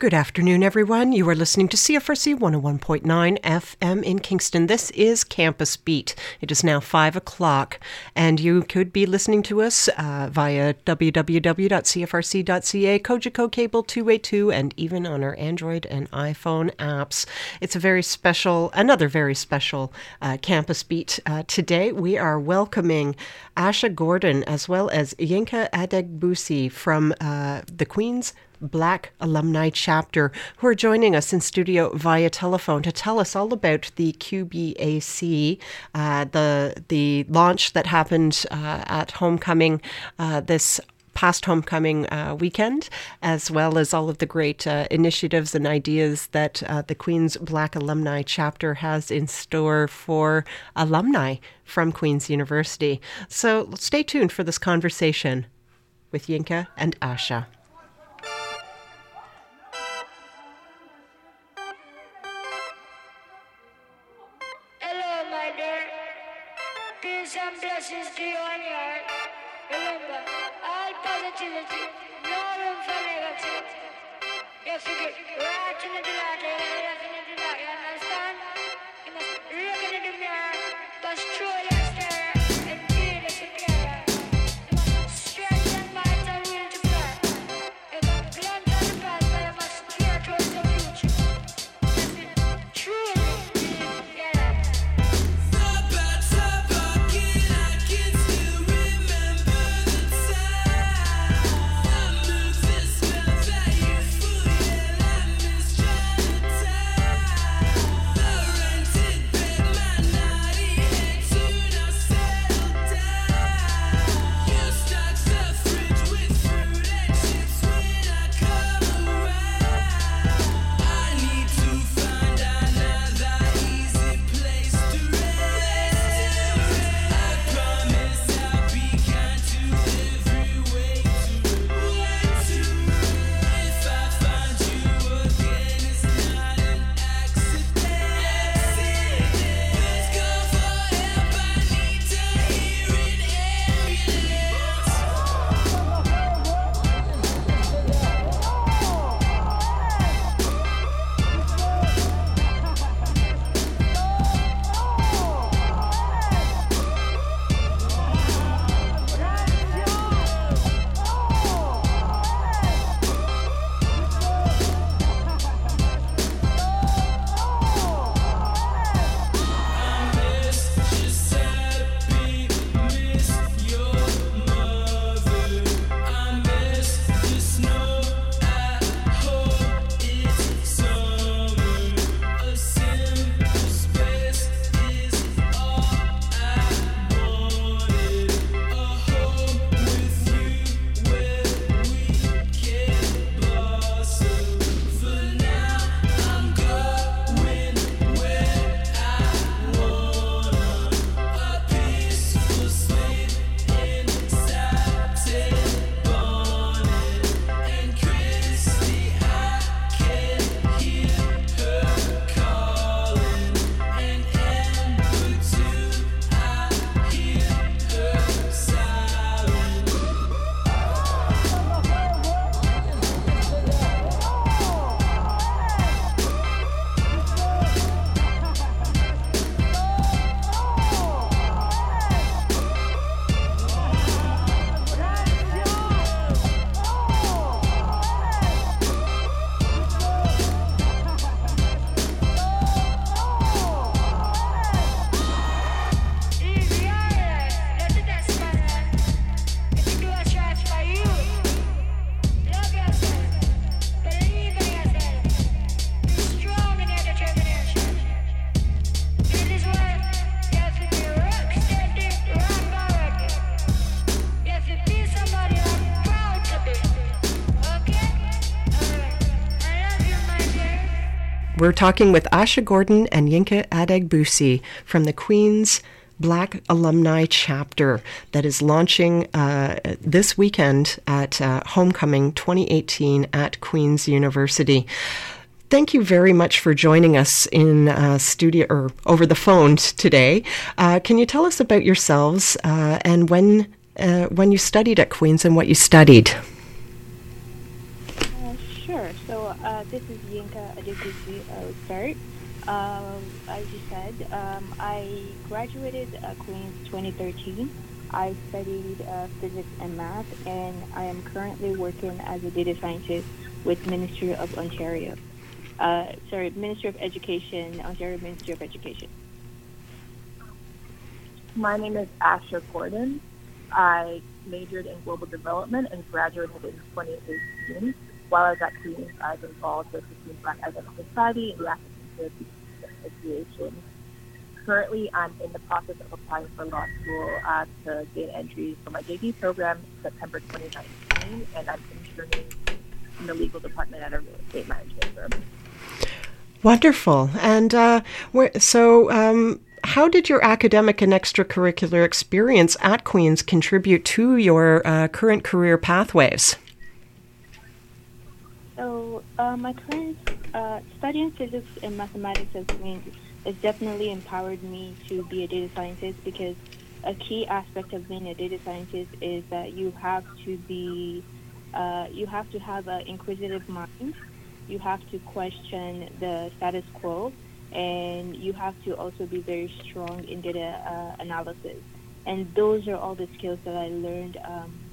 Good afternoon, everyone. You are listening to CFRC 101.9 FM in Kingston. This is Campus Beat. It is now 5 o'clock, and you could be listening to us uh, via www.cfrc.ca, Cogeco Cable 282, and even on our Android and iPhone apps. It's a very special, another very special uh, Campus Beat. Uh, today, we are welcoming Asha Gordon as well as Yinka Adegbusi from uh, the Queen's Black Alumni Chapter, who are joining us in studio via telephone to tell us all about the QBAC, uh, the the launch that happened uh, at homecoming uh, this past homecoming uh, weekend, as well as all of the great uh, initiatives and ideas that uh, the Queen's Black Alumni Chapter has in store for alumni from Queen's University. So stay tuned for this conversation with Yinka and Asha. We're talking with Asha Gordon and Yinka Adegbusi from the Queen's Black Alumni Chapter that is launching uh, this weekend at uh, Homecoming 2018 at Queen's University. Thank you very much for joining us in uh, studio or over the phone today. Uh, can you tell us about yourselves uh, and when uh, when you studied at Queen's and what you studied? Sure. So this is Yinka Adegbusi. I'll start. Um, as you said, um, I graduated at Queen's 2013. I studied uh, physics and math, and I am currently working as a data scientist with Ministry of Ontario. Uh, sorry, Ministry of Education, Ontario Ministry of Education. My name is Asha Gordon. I majored in global development and graduated in 2018. While I was at Queen's, I was involved with the Queen's Black Academic Society and Therapy Association. Currently, I'm in the process of applying for law school uh, to gain entry for my JD program September 2019, and I'm interning in the legal department at a real estate management firm. Wonderful. And uh, so, um, how did your academic and extracurricular experience at Queen's contribute to your uh, current career pathways? Uh, my current uh, studying physics and mathematics has, been, has definitely empowered me to be a data scientist because a key aspect of being a data scientist is that you have to be, uh, you have to have an inquisitive mind, you have to question the status quo, and you have to also be very strong in data uh, analysis. And those are all the skills that I learned um,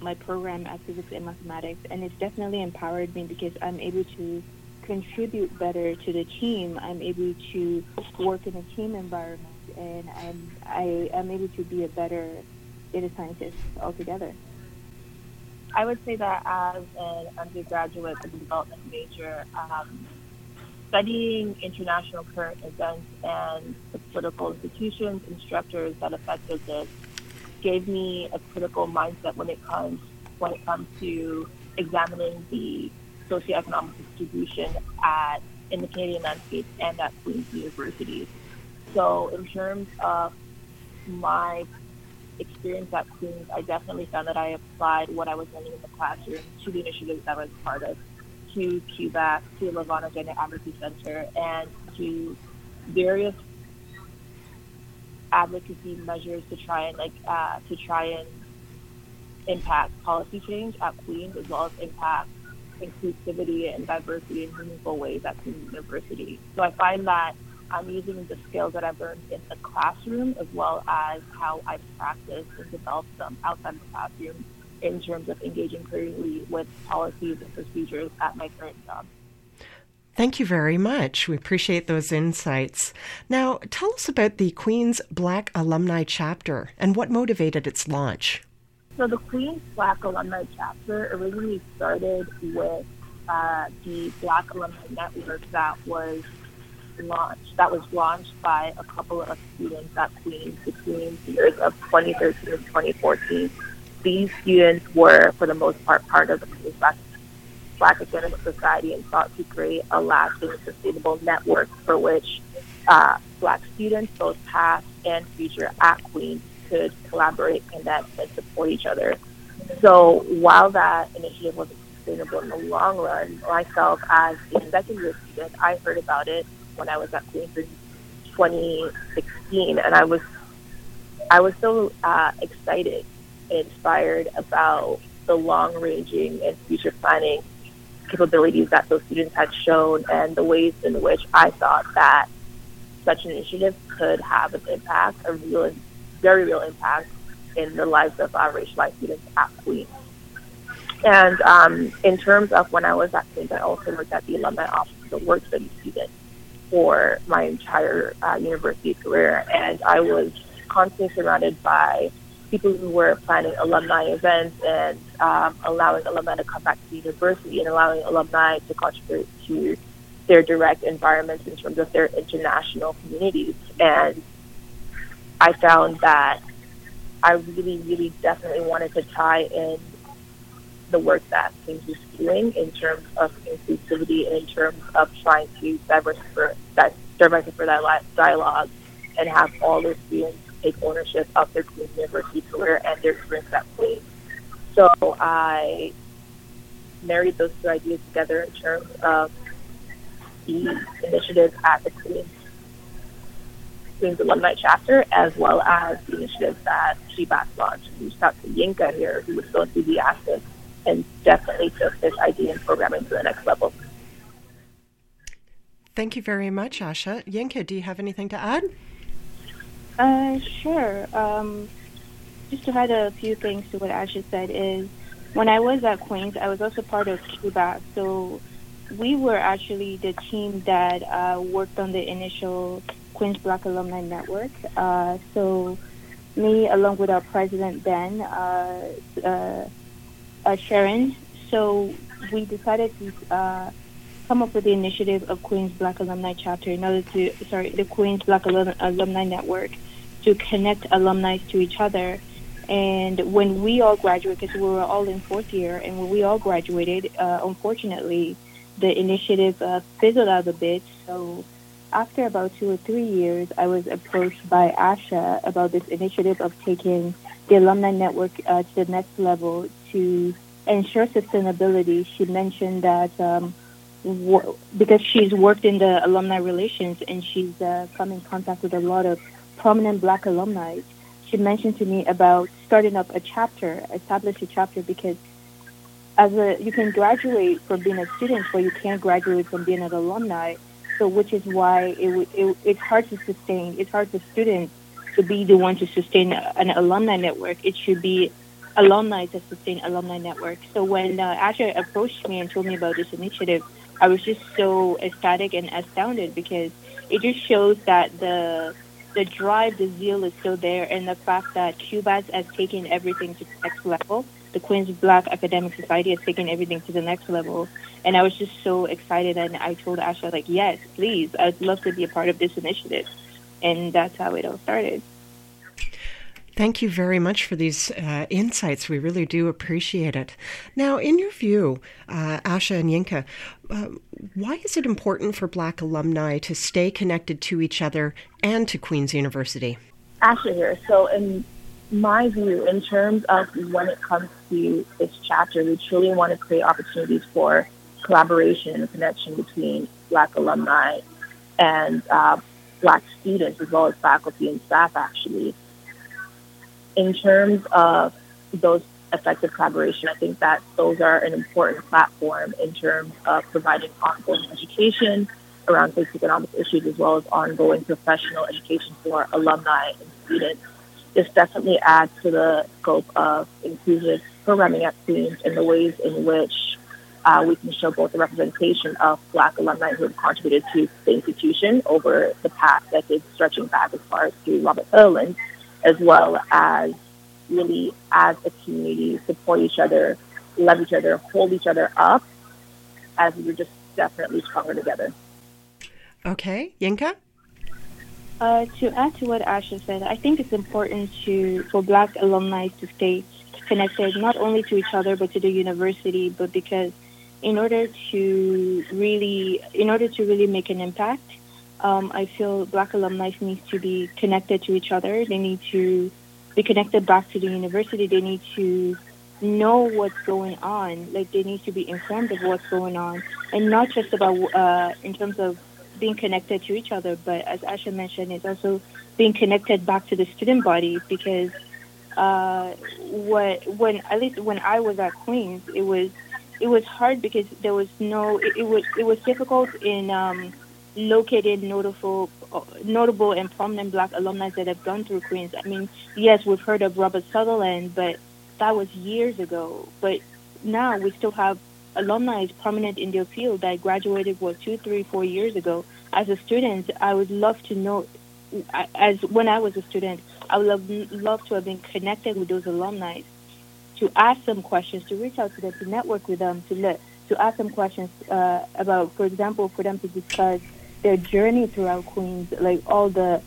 my program at Physics and Mathematics, and it's definitely empowered me because I'm able to contribute better to the team. I'm able to work in a team environment, and I'm I am able to be a better data scientist altogether. I would say that as an undergraduate and development major, um, studying international current events and the political institutions structures that affect business gave me a critical mindset when it comes when it comes to examining the socioeconomic distribution at in the Canadian landscape and at Queen's University. So in terms of my experience at Queen's, I definitely found that I applied what I was learning in the classroom to the initiatives that I was part of, to QBAC, to Levana Gender Advocacy Center, and to various advocacy measures to try and like uh, to try and impact policy change at Queens as well as impact inclusivity and diversity in meaningful ways at Queens University. So I find that I'm using the skills that I've learned in the classroom as well as how I practice and develop them outside the classroom in terms of engaging clearly with policies and procedures at my current job. Thank you very much. We appreciate those insights. Now, tell us about the Queen's Black Alumni Chapter and what motivated its launch. So, the Queen's Black Alumni Chapter originally started with uh, the Black Alumni Network that was launched. That was launched by a couple of students at Queen's between the years of 2013 and 2014. These students were, for the most part, part of the Queen's Black Black Academic Society and sought to create a lasting sustainable network for which uh, Black students, both past and future, at Queen's could collaborate, connect, and support each other. So while that initiative wasn't sustainable in the long run, myself as a second year student, I heard about it when I was at Queen's in 2016, and I was I was so uh, excited, and inspired about the long ranging and future planning capabilities that those students had shown and the ways in which I thought that such an initiative could have an impact, a real, very real impact in the lives of our racialized students at Queen's. And um, in terms of when I was at Queen's, I also worked at the alumni office as a work study student for my entire uh, university career. And I was constantly surrounded by people who were planning alumni events and um, allowing alumni to come back to the university and allowing alumni to contribute to their direct environments in terms of their international communities. And I found that I really, really definitely wanted to tie in the work that Queens is doing in terms of inclusivity and in terms of trying to diversify, that diversify that dialogue and have all their students take ownership of their University career and their experience at Queens. So I married those two ideas together in terms of the initiative at the Queens Queens Alumni Chapter, as well as the initiative that QBAS launched. We reached out to Yinka here, who was so enthusiastic and definitely took this idea and programming to the next level. Thank you very much, Asha. Yinka, do you have anything to add? Uh, sure. Um, just to add a few things to what Asha said is, when I was at Queens, I was also part of QBAS. So we were actually the team that uh, worked on the initial Queens Black Alumni Network. Uh, so me, along with our president Ben, uh, uh, Sharon, so we decided to come up with the initiative of Queens Black Alumni Chapter in order to, sorry, the Queens Black Alum- Alumni Network to connect alumni to each other. And when we all graduated, because we were all in fourth year, and when we all graduated, uh, unfortunately, the initiative uh, fizzled out a bit. So after about two or three years, I was approached by ASHA about this initiative of taking the alumni network uh, to the next level to ensure sustainability. She mentioned that um, because she's worked in the alumni relations and she's uh, come in contact with a lot of prominent black alumni, she mentioned to me about starting up a chapter, establish a chapter because as a you can graduate from being a student, but you can't graduate from being an alumni. So, which is why it, it it's hard to sustain. It's hard for students to be the one to sustain an alumni network. It should be alumni to sustain alumni network. So when uh, Asha approached me and told me about this initiative, I was just so ecstatic and astounded because it just shows that the the drive, the zeal is still there, and the fact that QBAS has taken everything to the next level the Queens Black Academic Society has taken everything to the next level. And I was just so excited. And I told Asha, like, yes, please, I'd love to be a part of this initiative. And that's how it all started. Thank you very much for these uh, insights. We really do appreciate it. Now, in your view, uh, Asha and Yinka, uh, why is it important for Black alumni to stay connected to each other and to Queen's University? Asha here. So, in my view, in terms of when it comes to this chapter, we truly want to create opportunities for collaboration and connection between Black alumni and uh, Black students, as well as faculty and staff, actually. In terms of those effective collaboration, I think that those are an important platform in terms of providing ongoing education around socioeconomic issues, as well as ongoing professional education for alumni and students. This definitely adds to the scope of inclusive programming at Queens and the ways in which uh, we can show both the representation of Black alumni who have contributed to the institution over the past decades, stretching back as far as to Robert Sutherland, as well as really as a community support each other, love each other, hold each other up, as we're just definitely stronger together. Okay, Yinka? Uh, to add to what Asha said, I think it's important to for Black alumni to stay connected not only to each other but to the university, but because in order to really in order to really make an impact, um, I feel Black alumni need to be connected to each other. They need to be connected back to the university. They need to know what's going on. Like they need to be informed of what's going on, and not just about uh, in terms of being connected to each other, but as Asha mentioned, it's also being connected back to the student body because uh, what when at least when I was at Queens, it was it was hard because there was no it, it was it was difficult in um, locating notable notable and prominent Black alumni that have gone through Queens. I mean, yes, we've heard of Robert Sutherland, but that was years ago. But now we still have alumni prominent in their field that graduated what two, three, four years ago. As a student, I would love to know. As when I was a student, I would love, love to have been connected with those alumni, to ask them questions, to reach out to them, to network with them, to let, to ask them questions uh, about, for example, for them to discuss their journey throughout Queens, like all the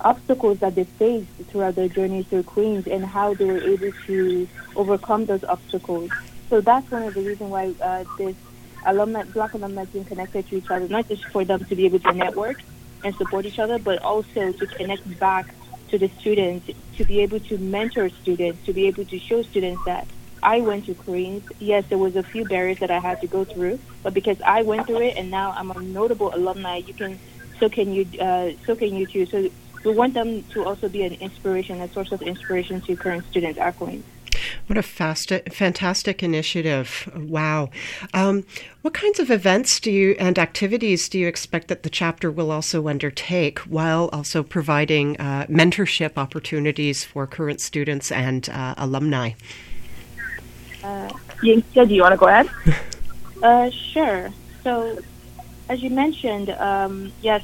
obstacles that they faced throughout their journey through Queens and how they were able to overcome those obstacles. So that's one of the reasons why uh, this alumni, black alumni being connected to each other, not just for them to be able to network and support each other, but also to connect back to the students, to be able to mentor students, to be able to show students that I went to Queens. Yes, there was a few barriers that I had to go through, but because I went through it and now I'm a notable alumni, you can, so can you, uh, so can you too. So we want them to also be an inspiration, a source of inspiration to current students at Queens. What a fast, fantastic initiative. Wow. Um, what kinds of events do you and activities do you expect that the chapter will also undertake while also providing uh, mentorship opportunities for current students and uh, alumni? Uh, Yinka, do you want to go ahead? uh, sure. So, as you mentioned, um, yes,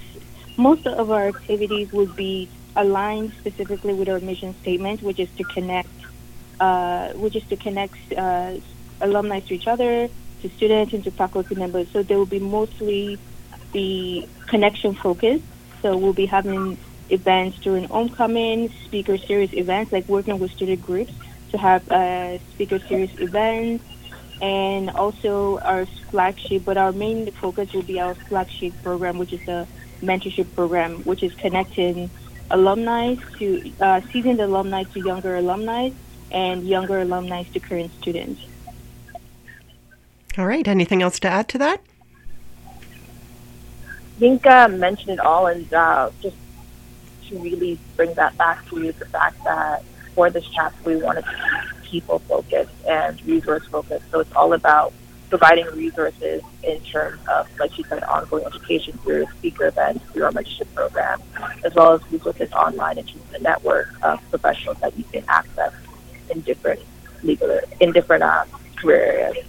most of our activities would be aligned specifically with our mission statement, which is to connect uh, which is to connect uh, alumni to each other, to students, and to faculty members. So they will be mostly the connection focused. So we'll be having events during homecoming, speaker series events, like working with student groups to have uh, speaker series events, and also our flagship. But our main focus will be our flagship program, which is the mentorship program, which is connecting alumni to uh, seasoned alumni to younger alumni and younger alumni to current students. All right. Anything else to add to that? I think uh, mentioned it all, and uh, just to really bring that back to you the fact that for this chapter we want to be people focused and resource focused. So it's all about providing resources in terms of, like she said, ongoing education through speaker events, through our mentorship program, as well as resources online in terms of the network of professionals that you can access in different legal in different uh, career areas.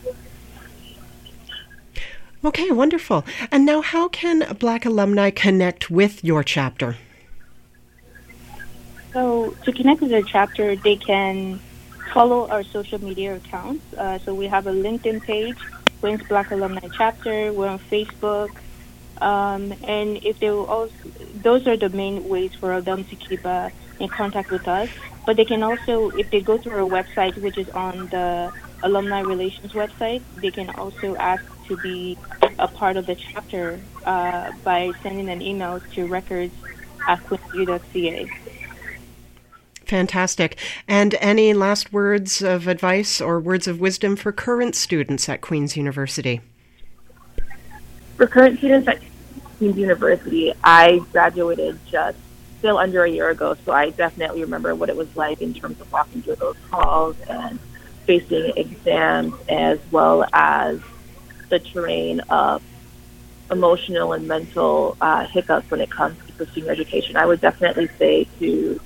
Okay, wonderful. And now, how can Black alumni connect with your chapter? So, to connect with our chapter, they can follow our social media accounts. Uh, so, we have a LinkedIn page, Queens Black Alumni Chapter. We're on Facebook. Um, and if they will also, those are the main ways for them to keep uh, in contact with us. But they can also, if they go to our website, which is on the alumni relations website, they can also ask to be a part of the chapter uh, by sending an email to records at queensu.ca. Fantastic. And any last words of advice or words of wisdom for current students at Queen's University? For current students at Queen's University, I graduated just still under a year ago, so I definitely remember what it was like in terms of walking through those halls and facing exams as well as the terrain of emotional and mental uh, hiccups when it comes to pursuing education. I would definitely say to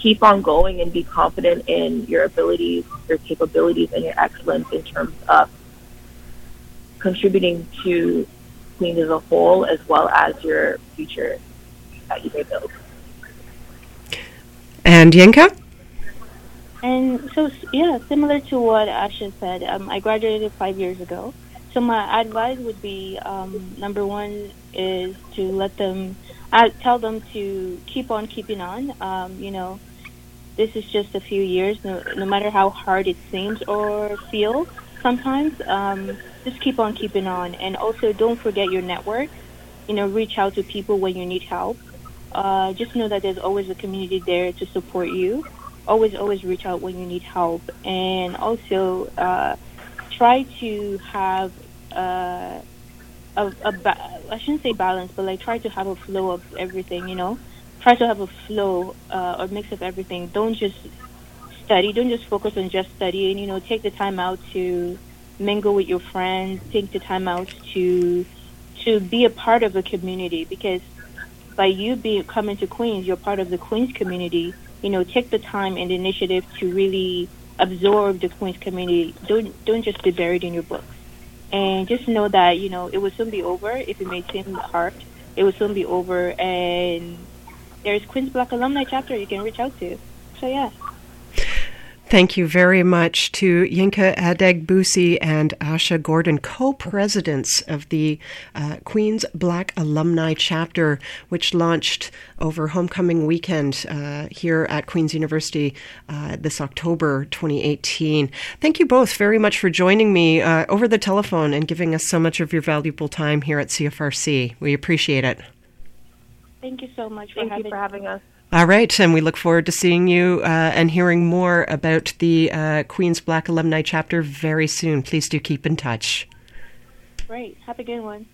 keep on going and be confident in your abilities, your capabilities, and your excellence in terms of contributing to Queens as a whole, as well as your future that you may build. And Yinka? And so, yeah, similar to what Asha said, um, I graduated five years ago. So my advice would be um, number one is to let them, I tell them to keep on keeping on. Um, you know, this is just a few years. No, no matter how hard it seems or feels, sometimes um, just keep on keeping on. And also, don't forget your network. You know, reach out to people when you need help. Uh, just know that there's always a community there to support you. Always, always reach out when you need help, and also uh, try to have uh, a, a ba- I shouldn't say balance, but like try to have a flow of everything. You know, try to have a flow uh, or mix of everything. Don't just study. Don't just focus on just studying. You know, take the time out to mingle with your friends. Take the time out to to be a part of a community because by you being coming to Queens, you're part of the Queens community. You know, take the time and initiative to really absorb the Queens community. Don't don't just be buried in your books, and just know that you know it will soon be over. If it may seem hard, it will soon be over. And there's Queens Black Alumni chapter you can reach out to. So yeah. Thank you very much to Yinka Adegbusi and Asha Gordon, co presidents of the uh, Queen's Black Alumni Chapter, which launched over homecoming weekend uh, here at Queen's University uh, this October 2018. Thank you both very much for joining me uh, over the telephone and giving us so much of your valuable time here at CFRC. We appreciate it. Thank you so much for Thank having you for having us. All right, and we look forward to seeing you uh, and hearing more about the uh, Queen's Black Alumni Chapter very soon. Please do keep in touch. Great. Have a good one.